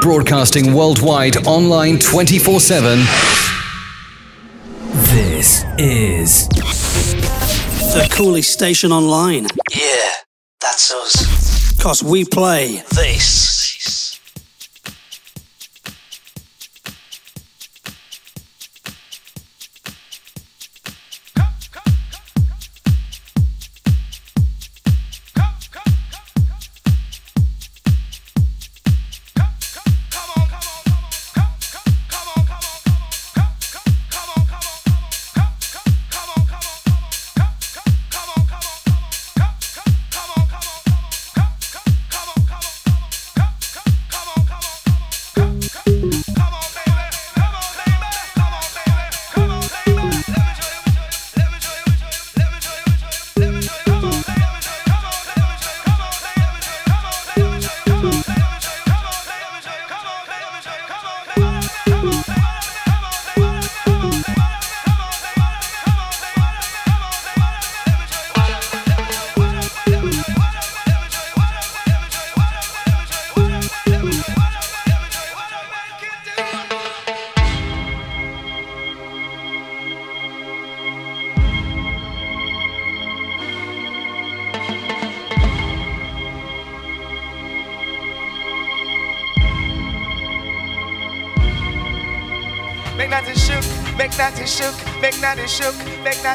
Broadcasting worldwide online 24 7. This is the coolest station online. Yeah, that's us. Cause we play this.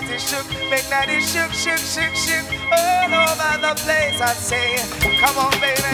That it shook, make that it shook, shook, shook, shook, all over the place. I say, come on, baby,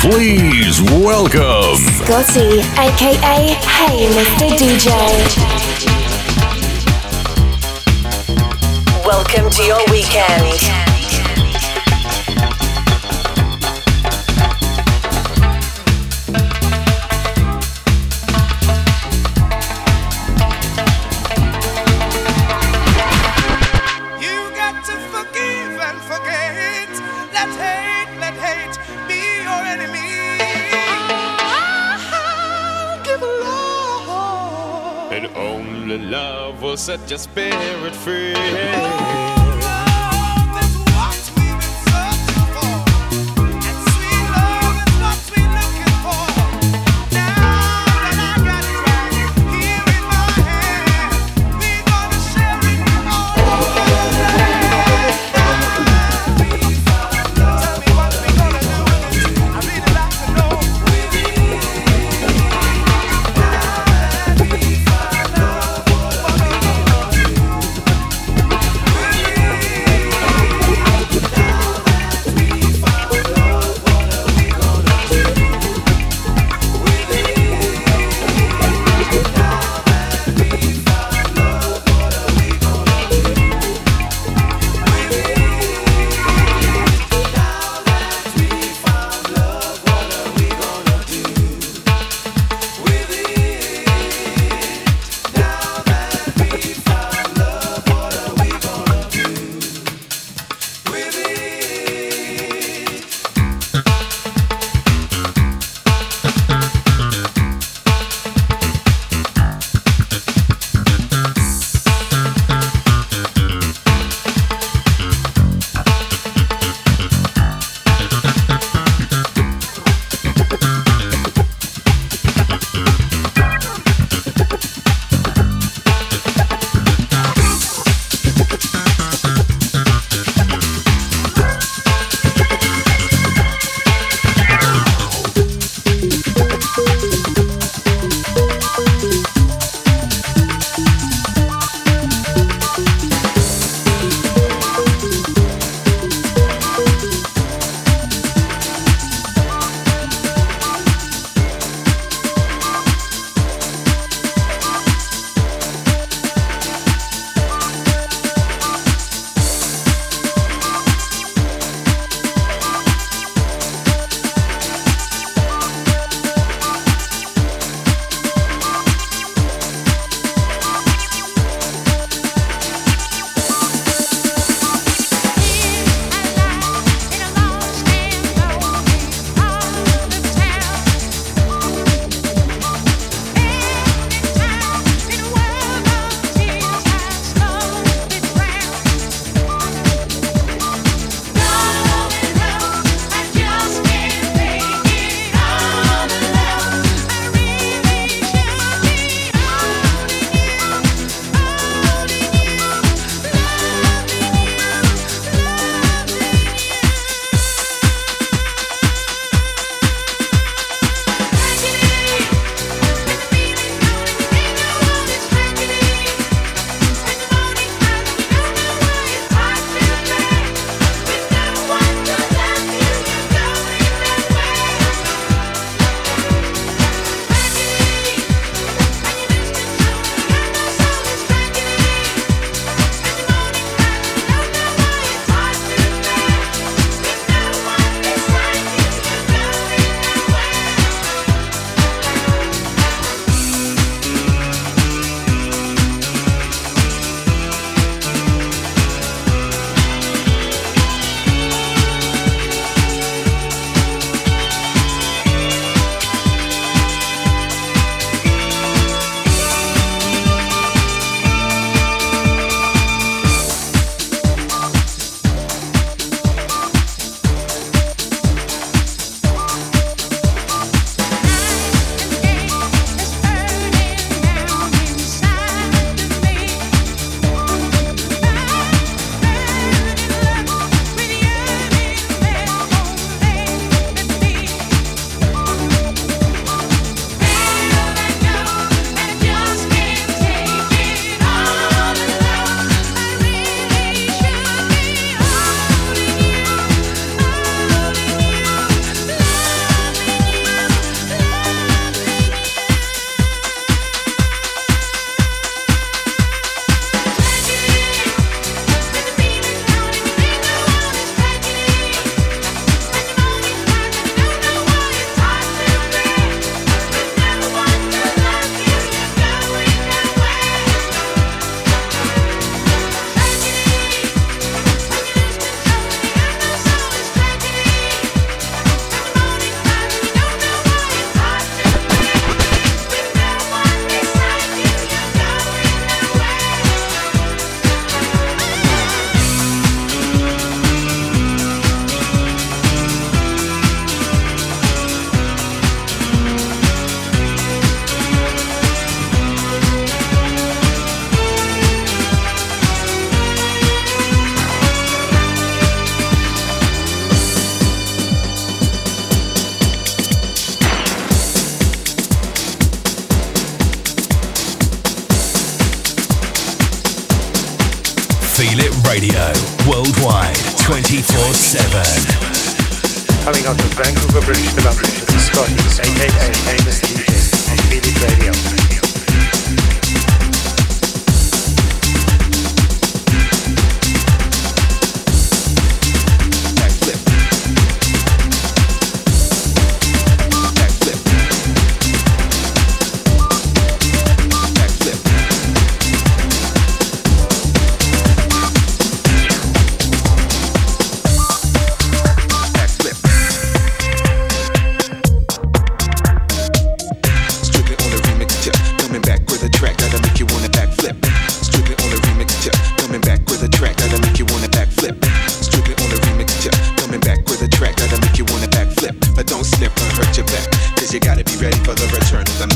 Please welcome Scotty, aka Hey Mr. DJ. Welcome to your weekend. Set your spirit free.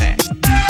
I'm.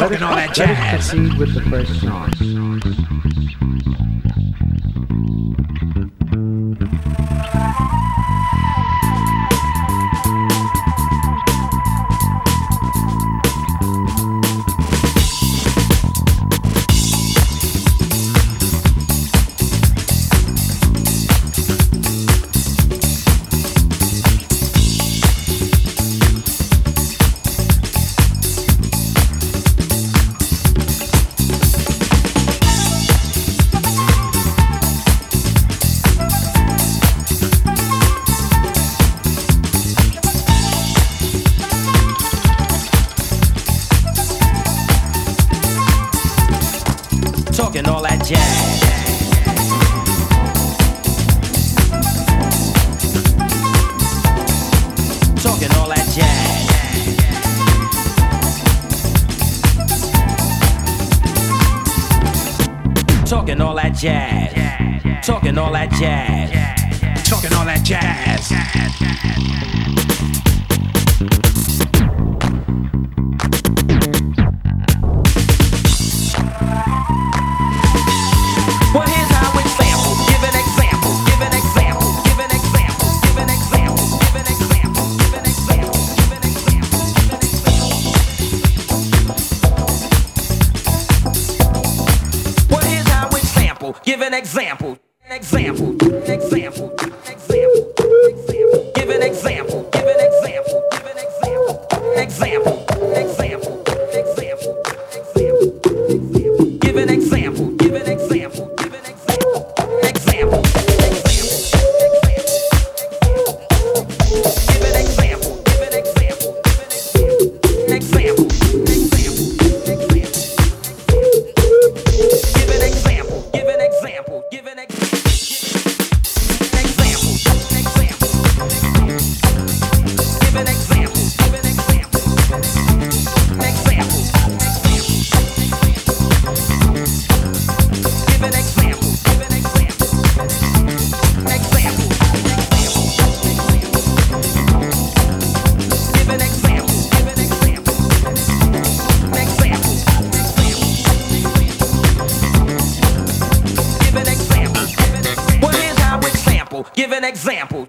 talking all that jazz. Let us proceed with the first song. Example.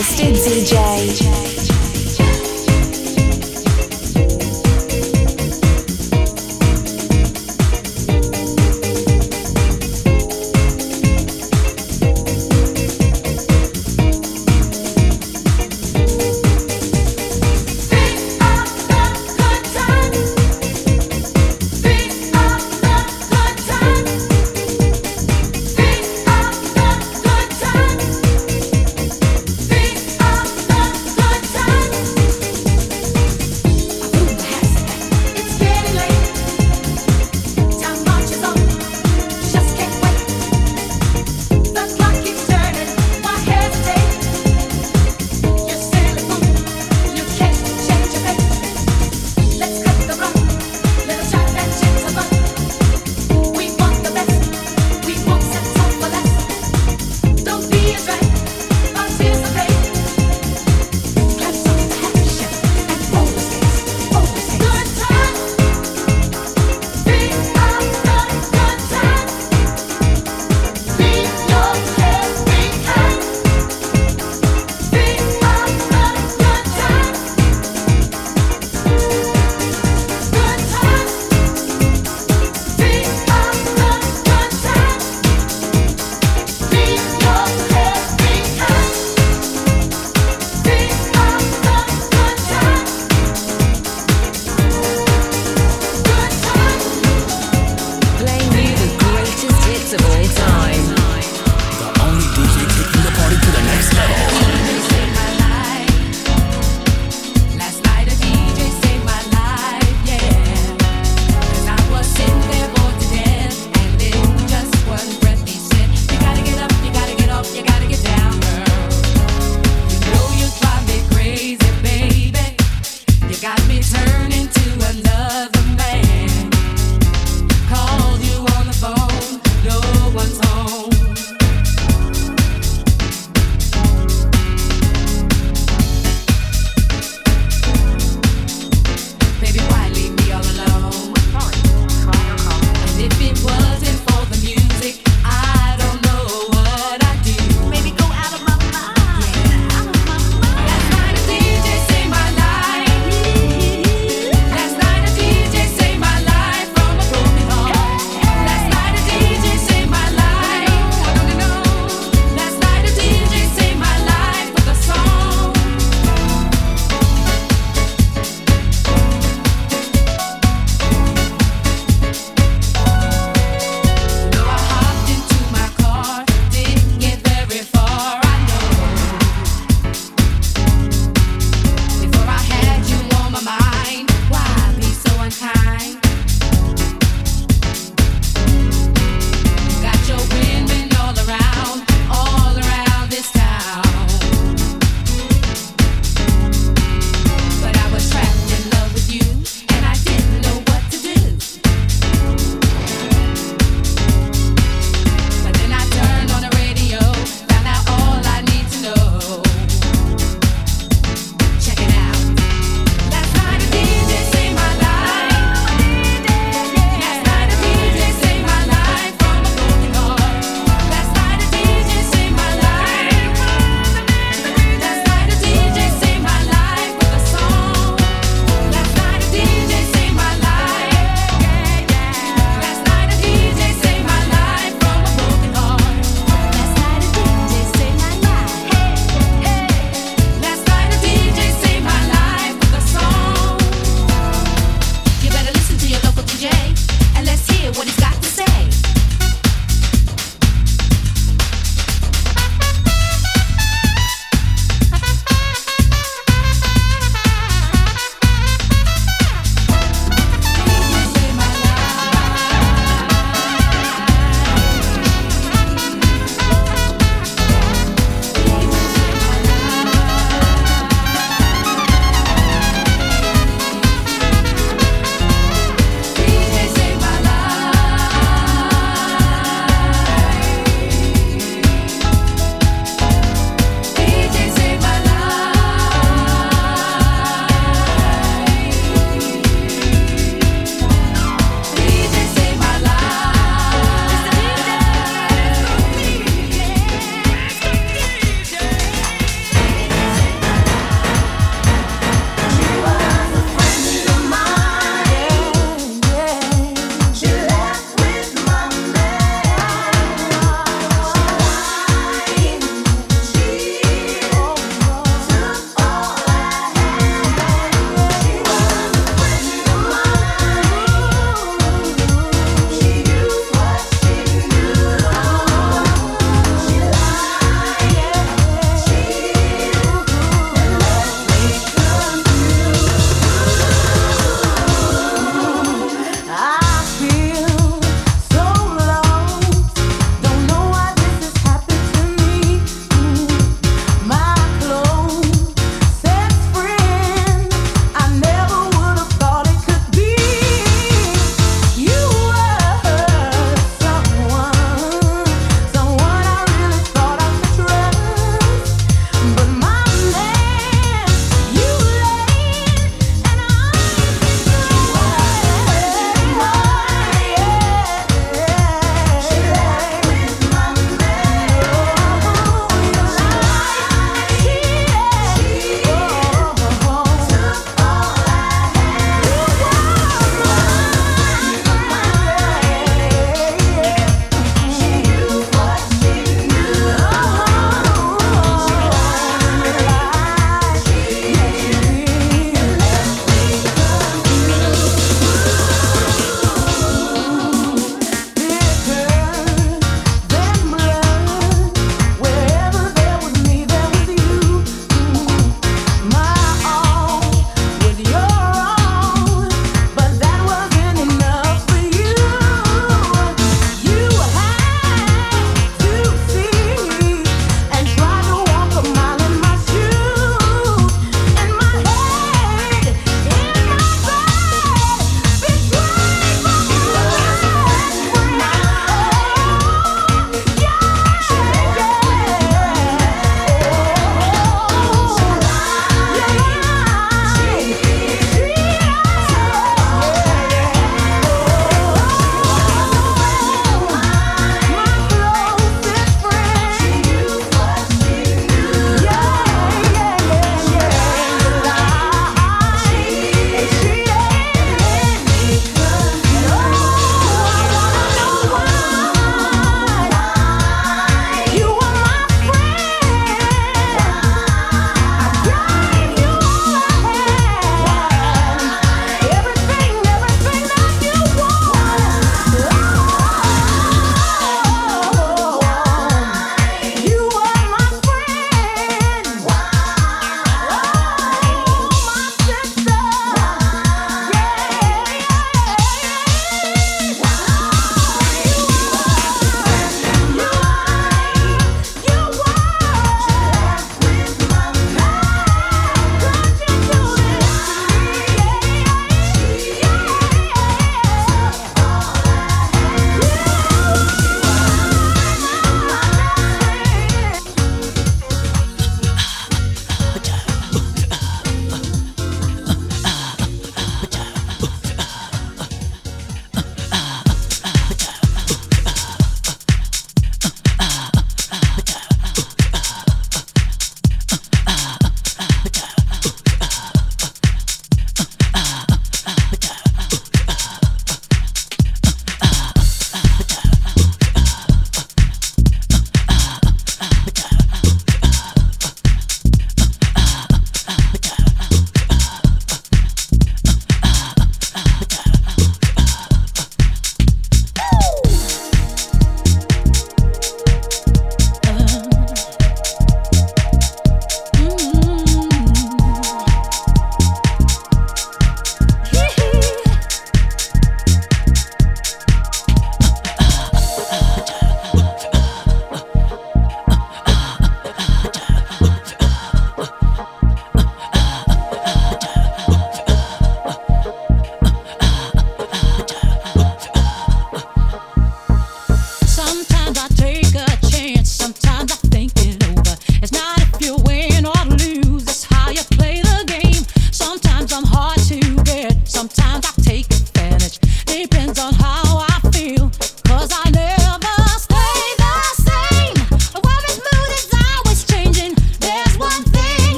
Good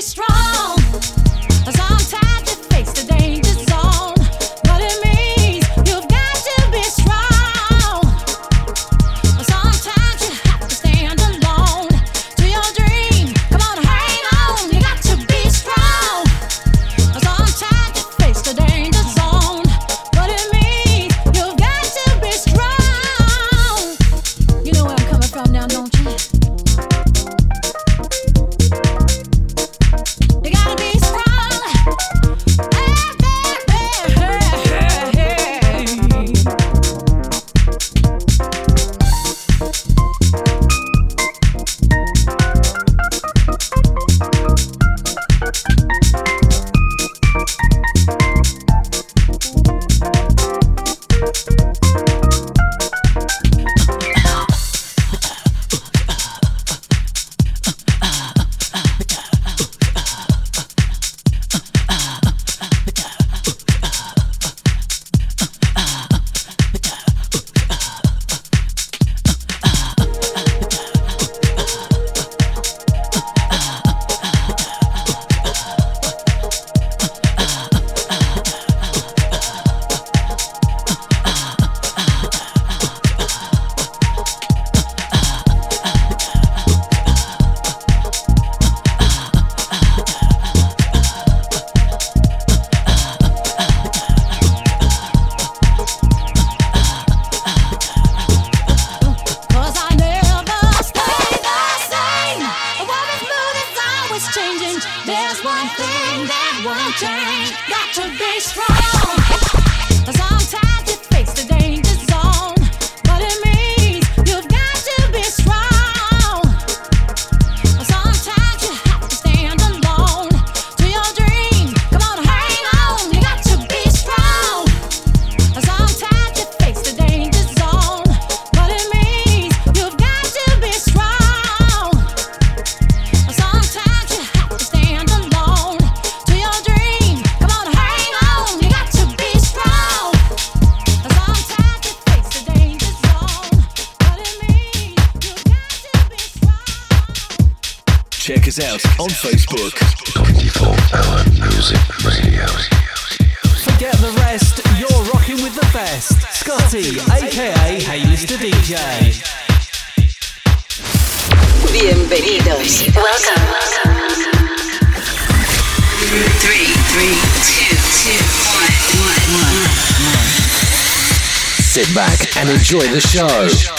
strong. Enjoy the show.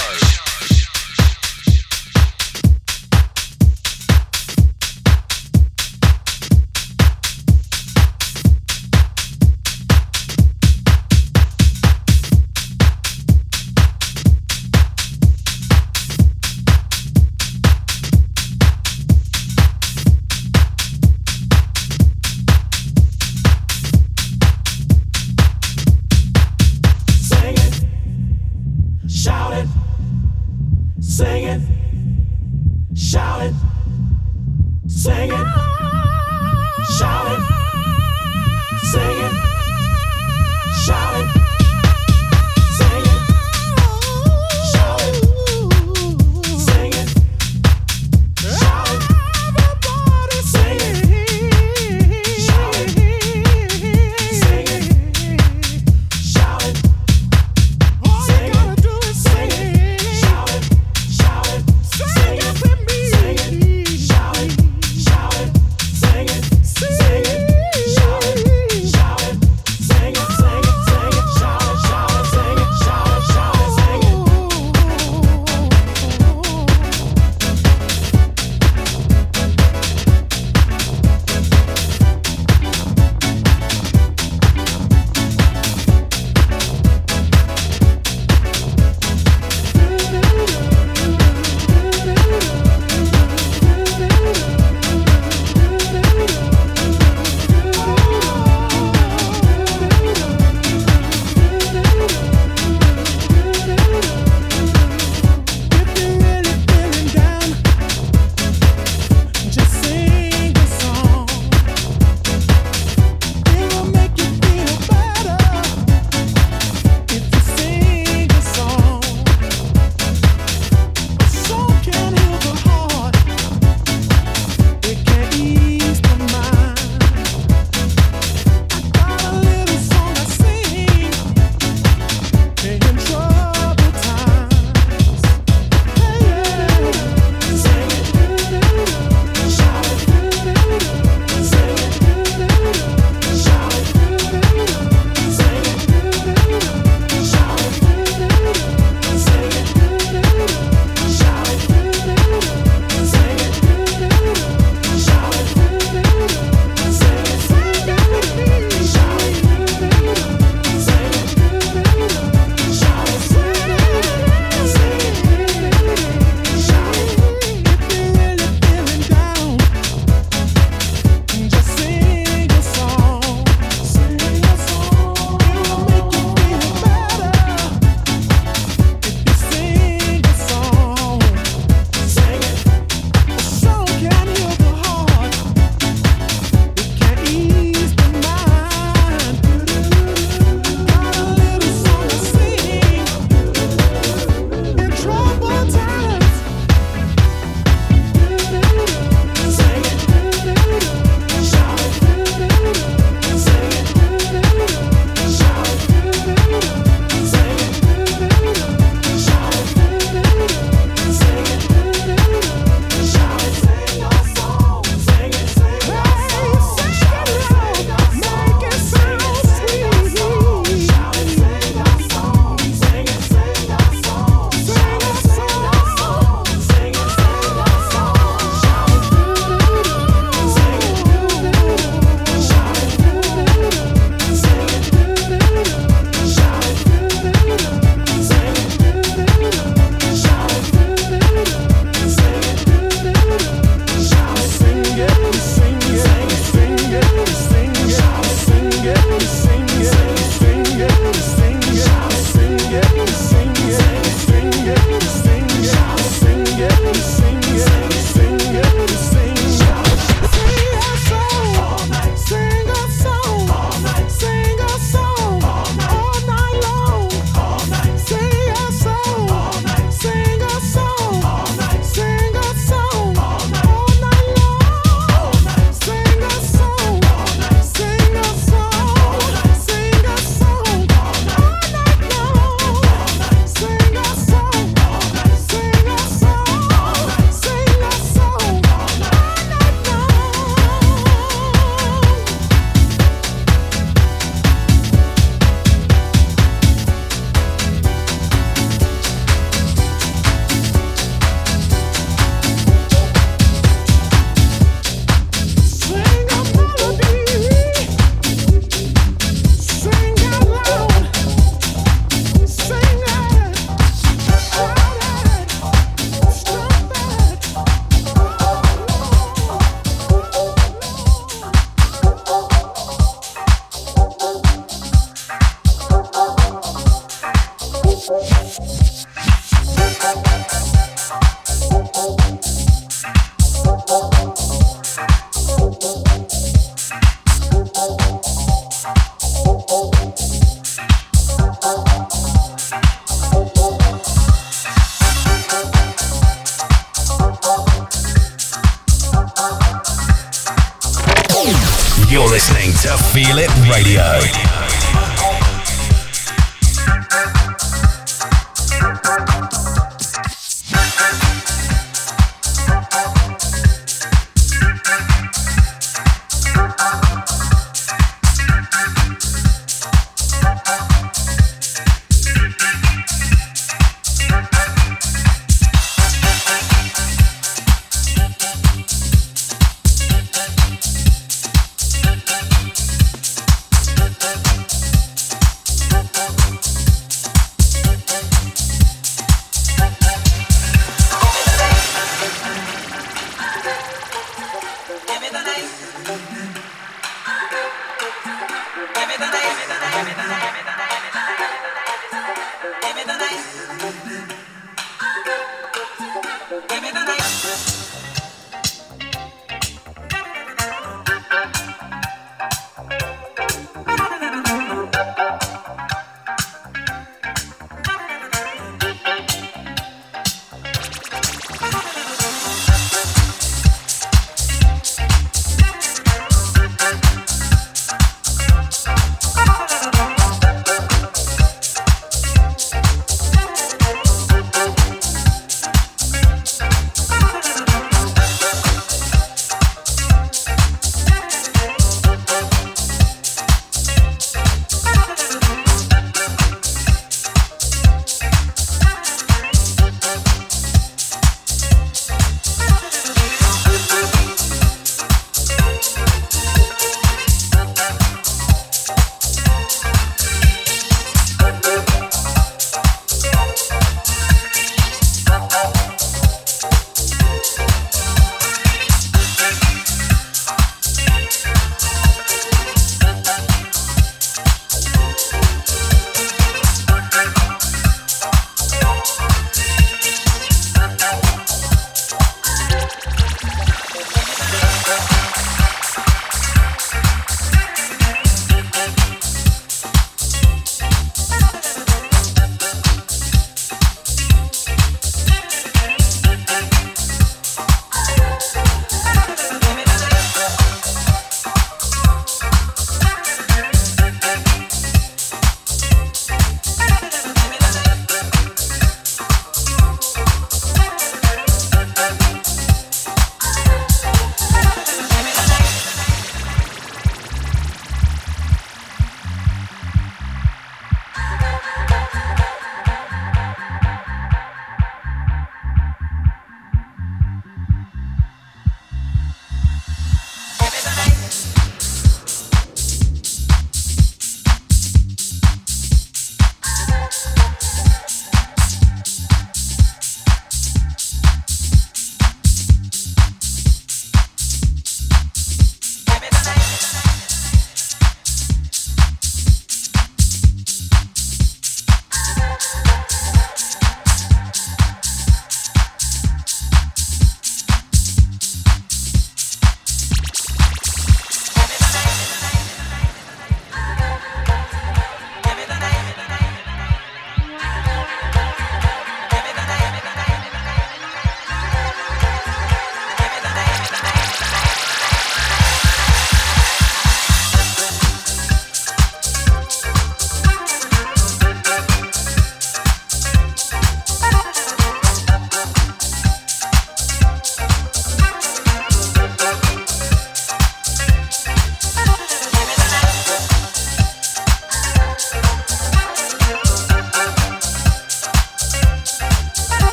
Feel It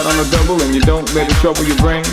out on a double and you don't let it trouble your brain.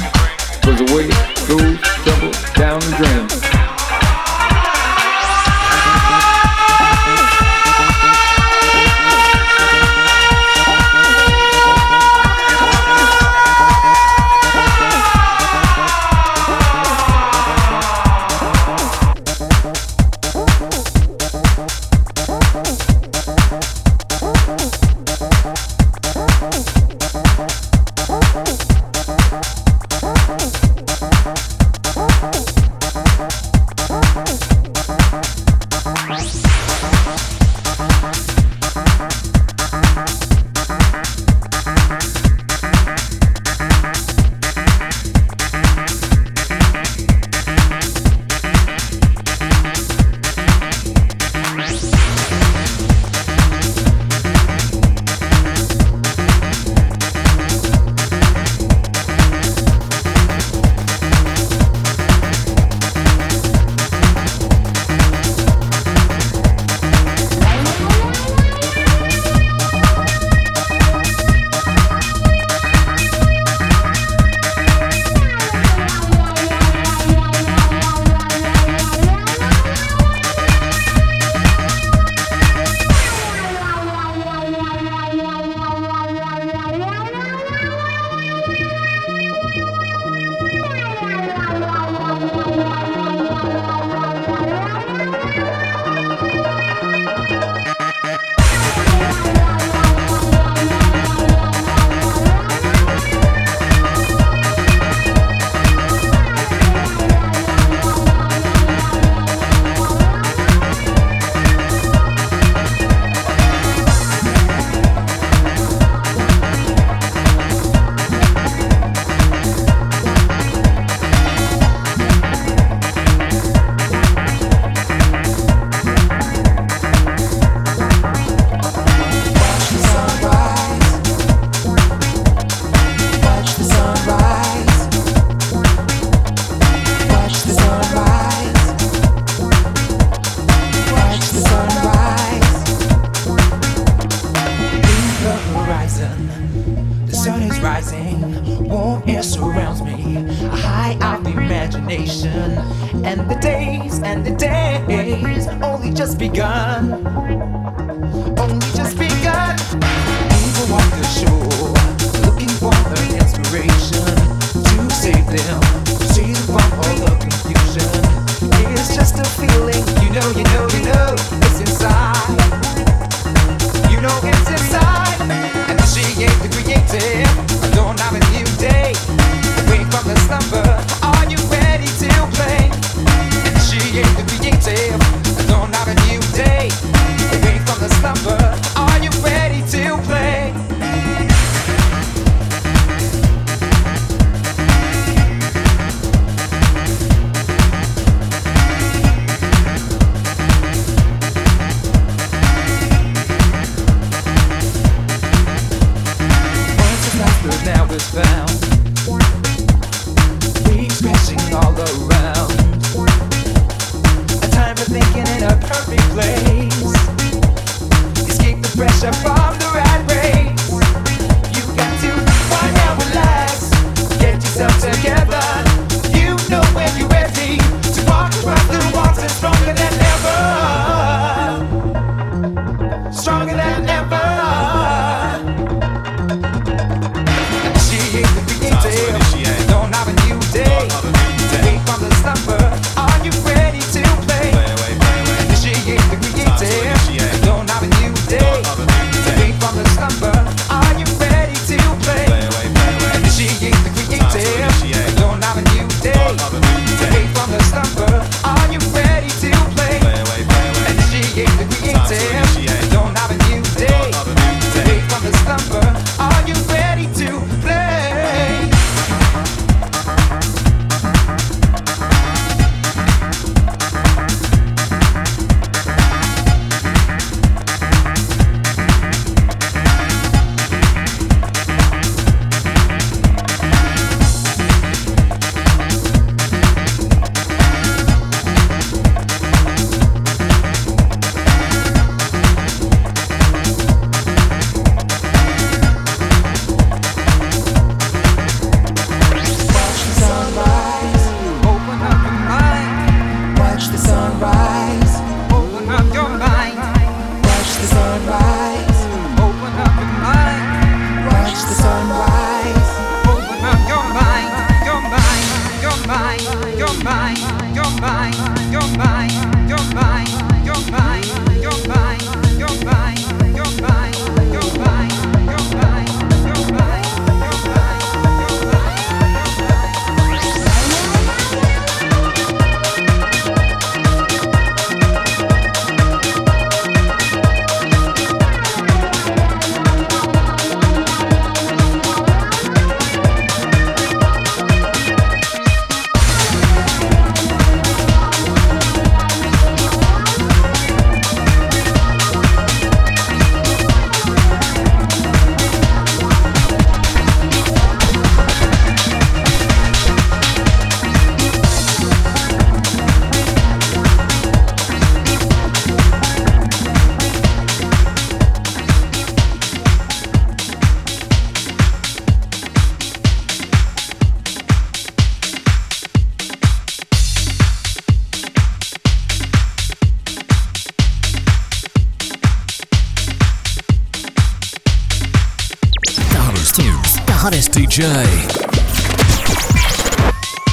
DJ.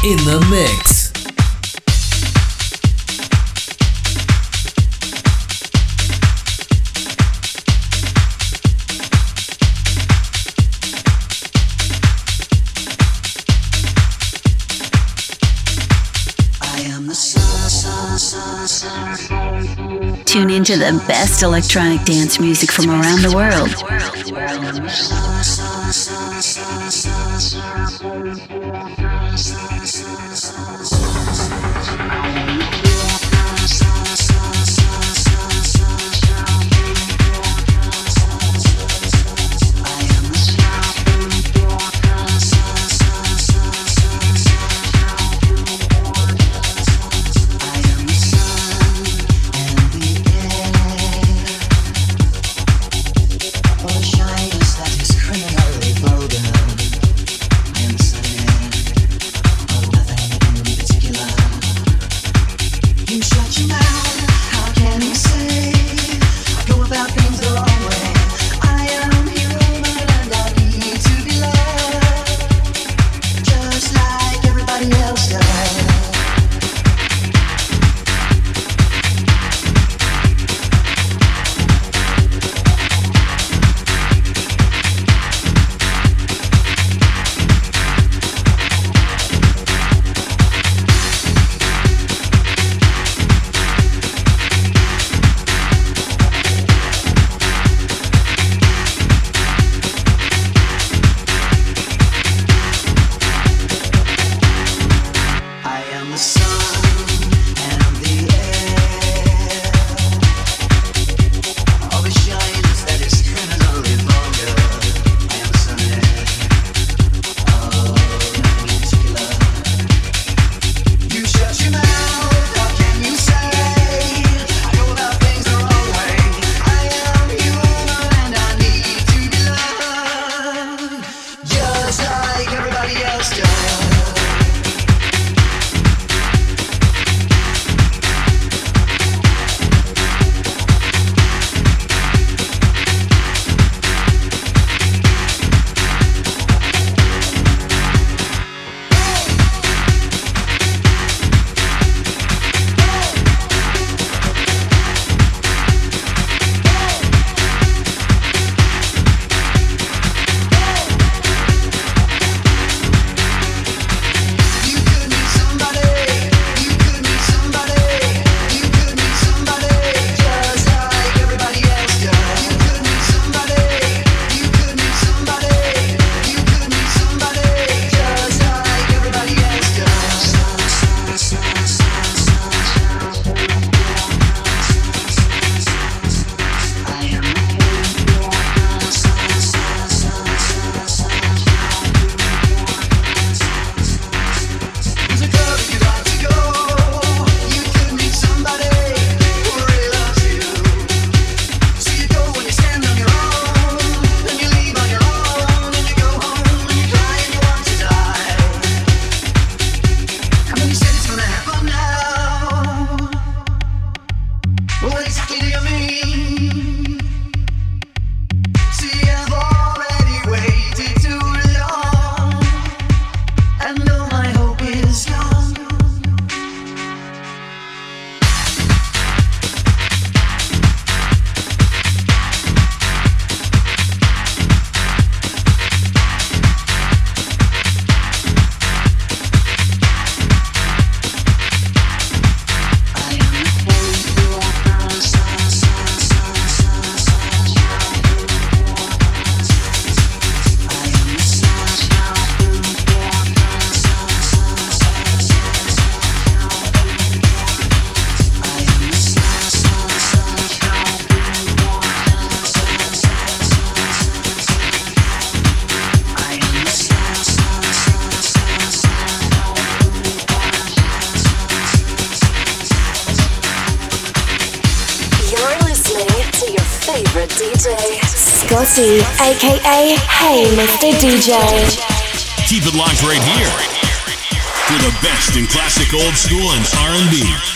In the mix. Tune into the best electronic dance music from around the world. Scotty, aka Hey Mr. DJ. Keep it locked right here for the best in classic old school and R&B.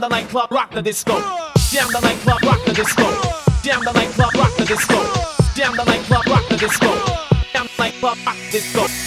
The disco. Damn the nightclub, rock the disco. Damn the nightclub, rock the disco. Damn the nightclub, rock the disco. Damn the nightclub, rock the disco.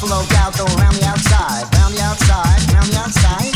buffalo gal go round the outside, round the outside, round the outside.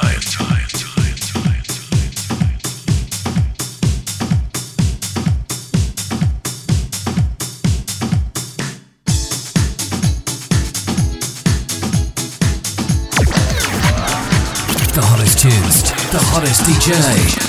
DJ.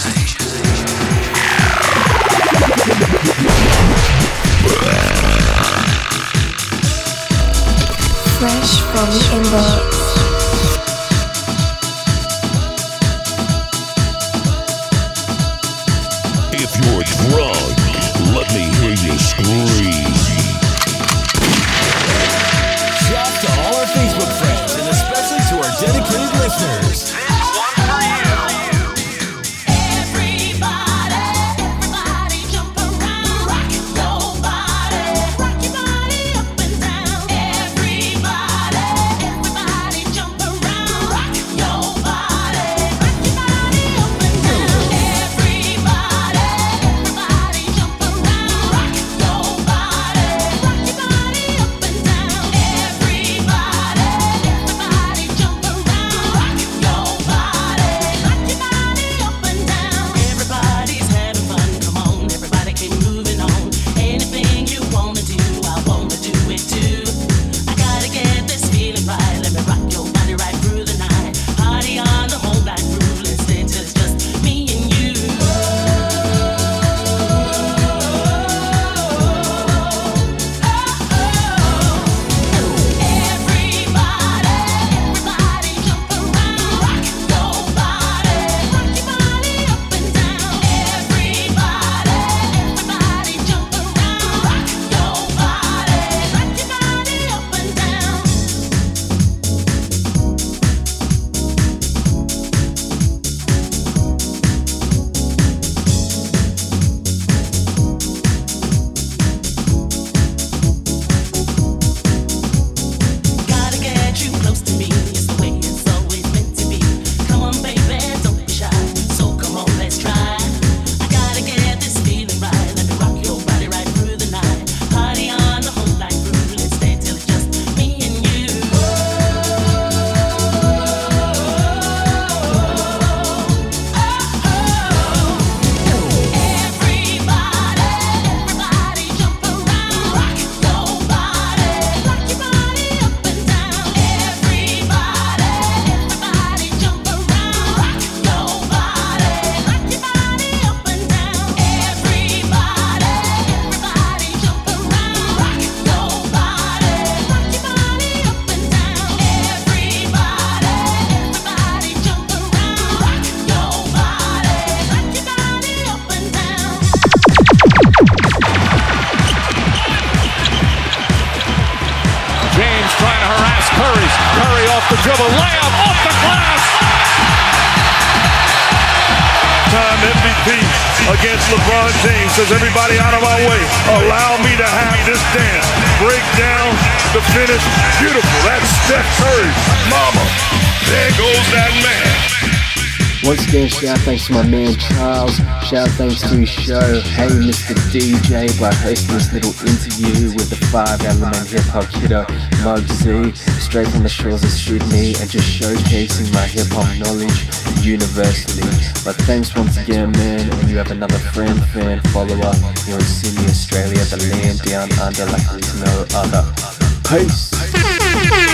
Says everybody out of my way. Allow me to have this dance. Break down the finish. Beautiful. That's Steph Curry. Mama. There goes that man. Once again, shout thanks to my man Charles. Shout thanks to his show, Hey Mr. DJ, by hosting this little interview with the five element hip hop kiddo Mug Z, straight from the shores of Sydney, and just showcasing my hip hop knowledge universally. But thanks once again, man, and you have another friend, fan, follower here in Sydney, Australia, the land down under like there's no other. Peace!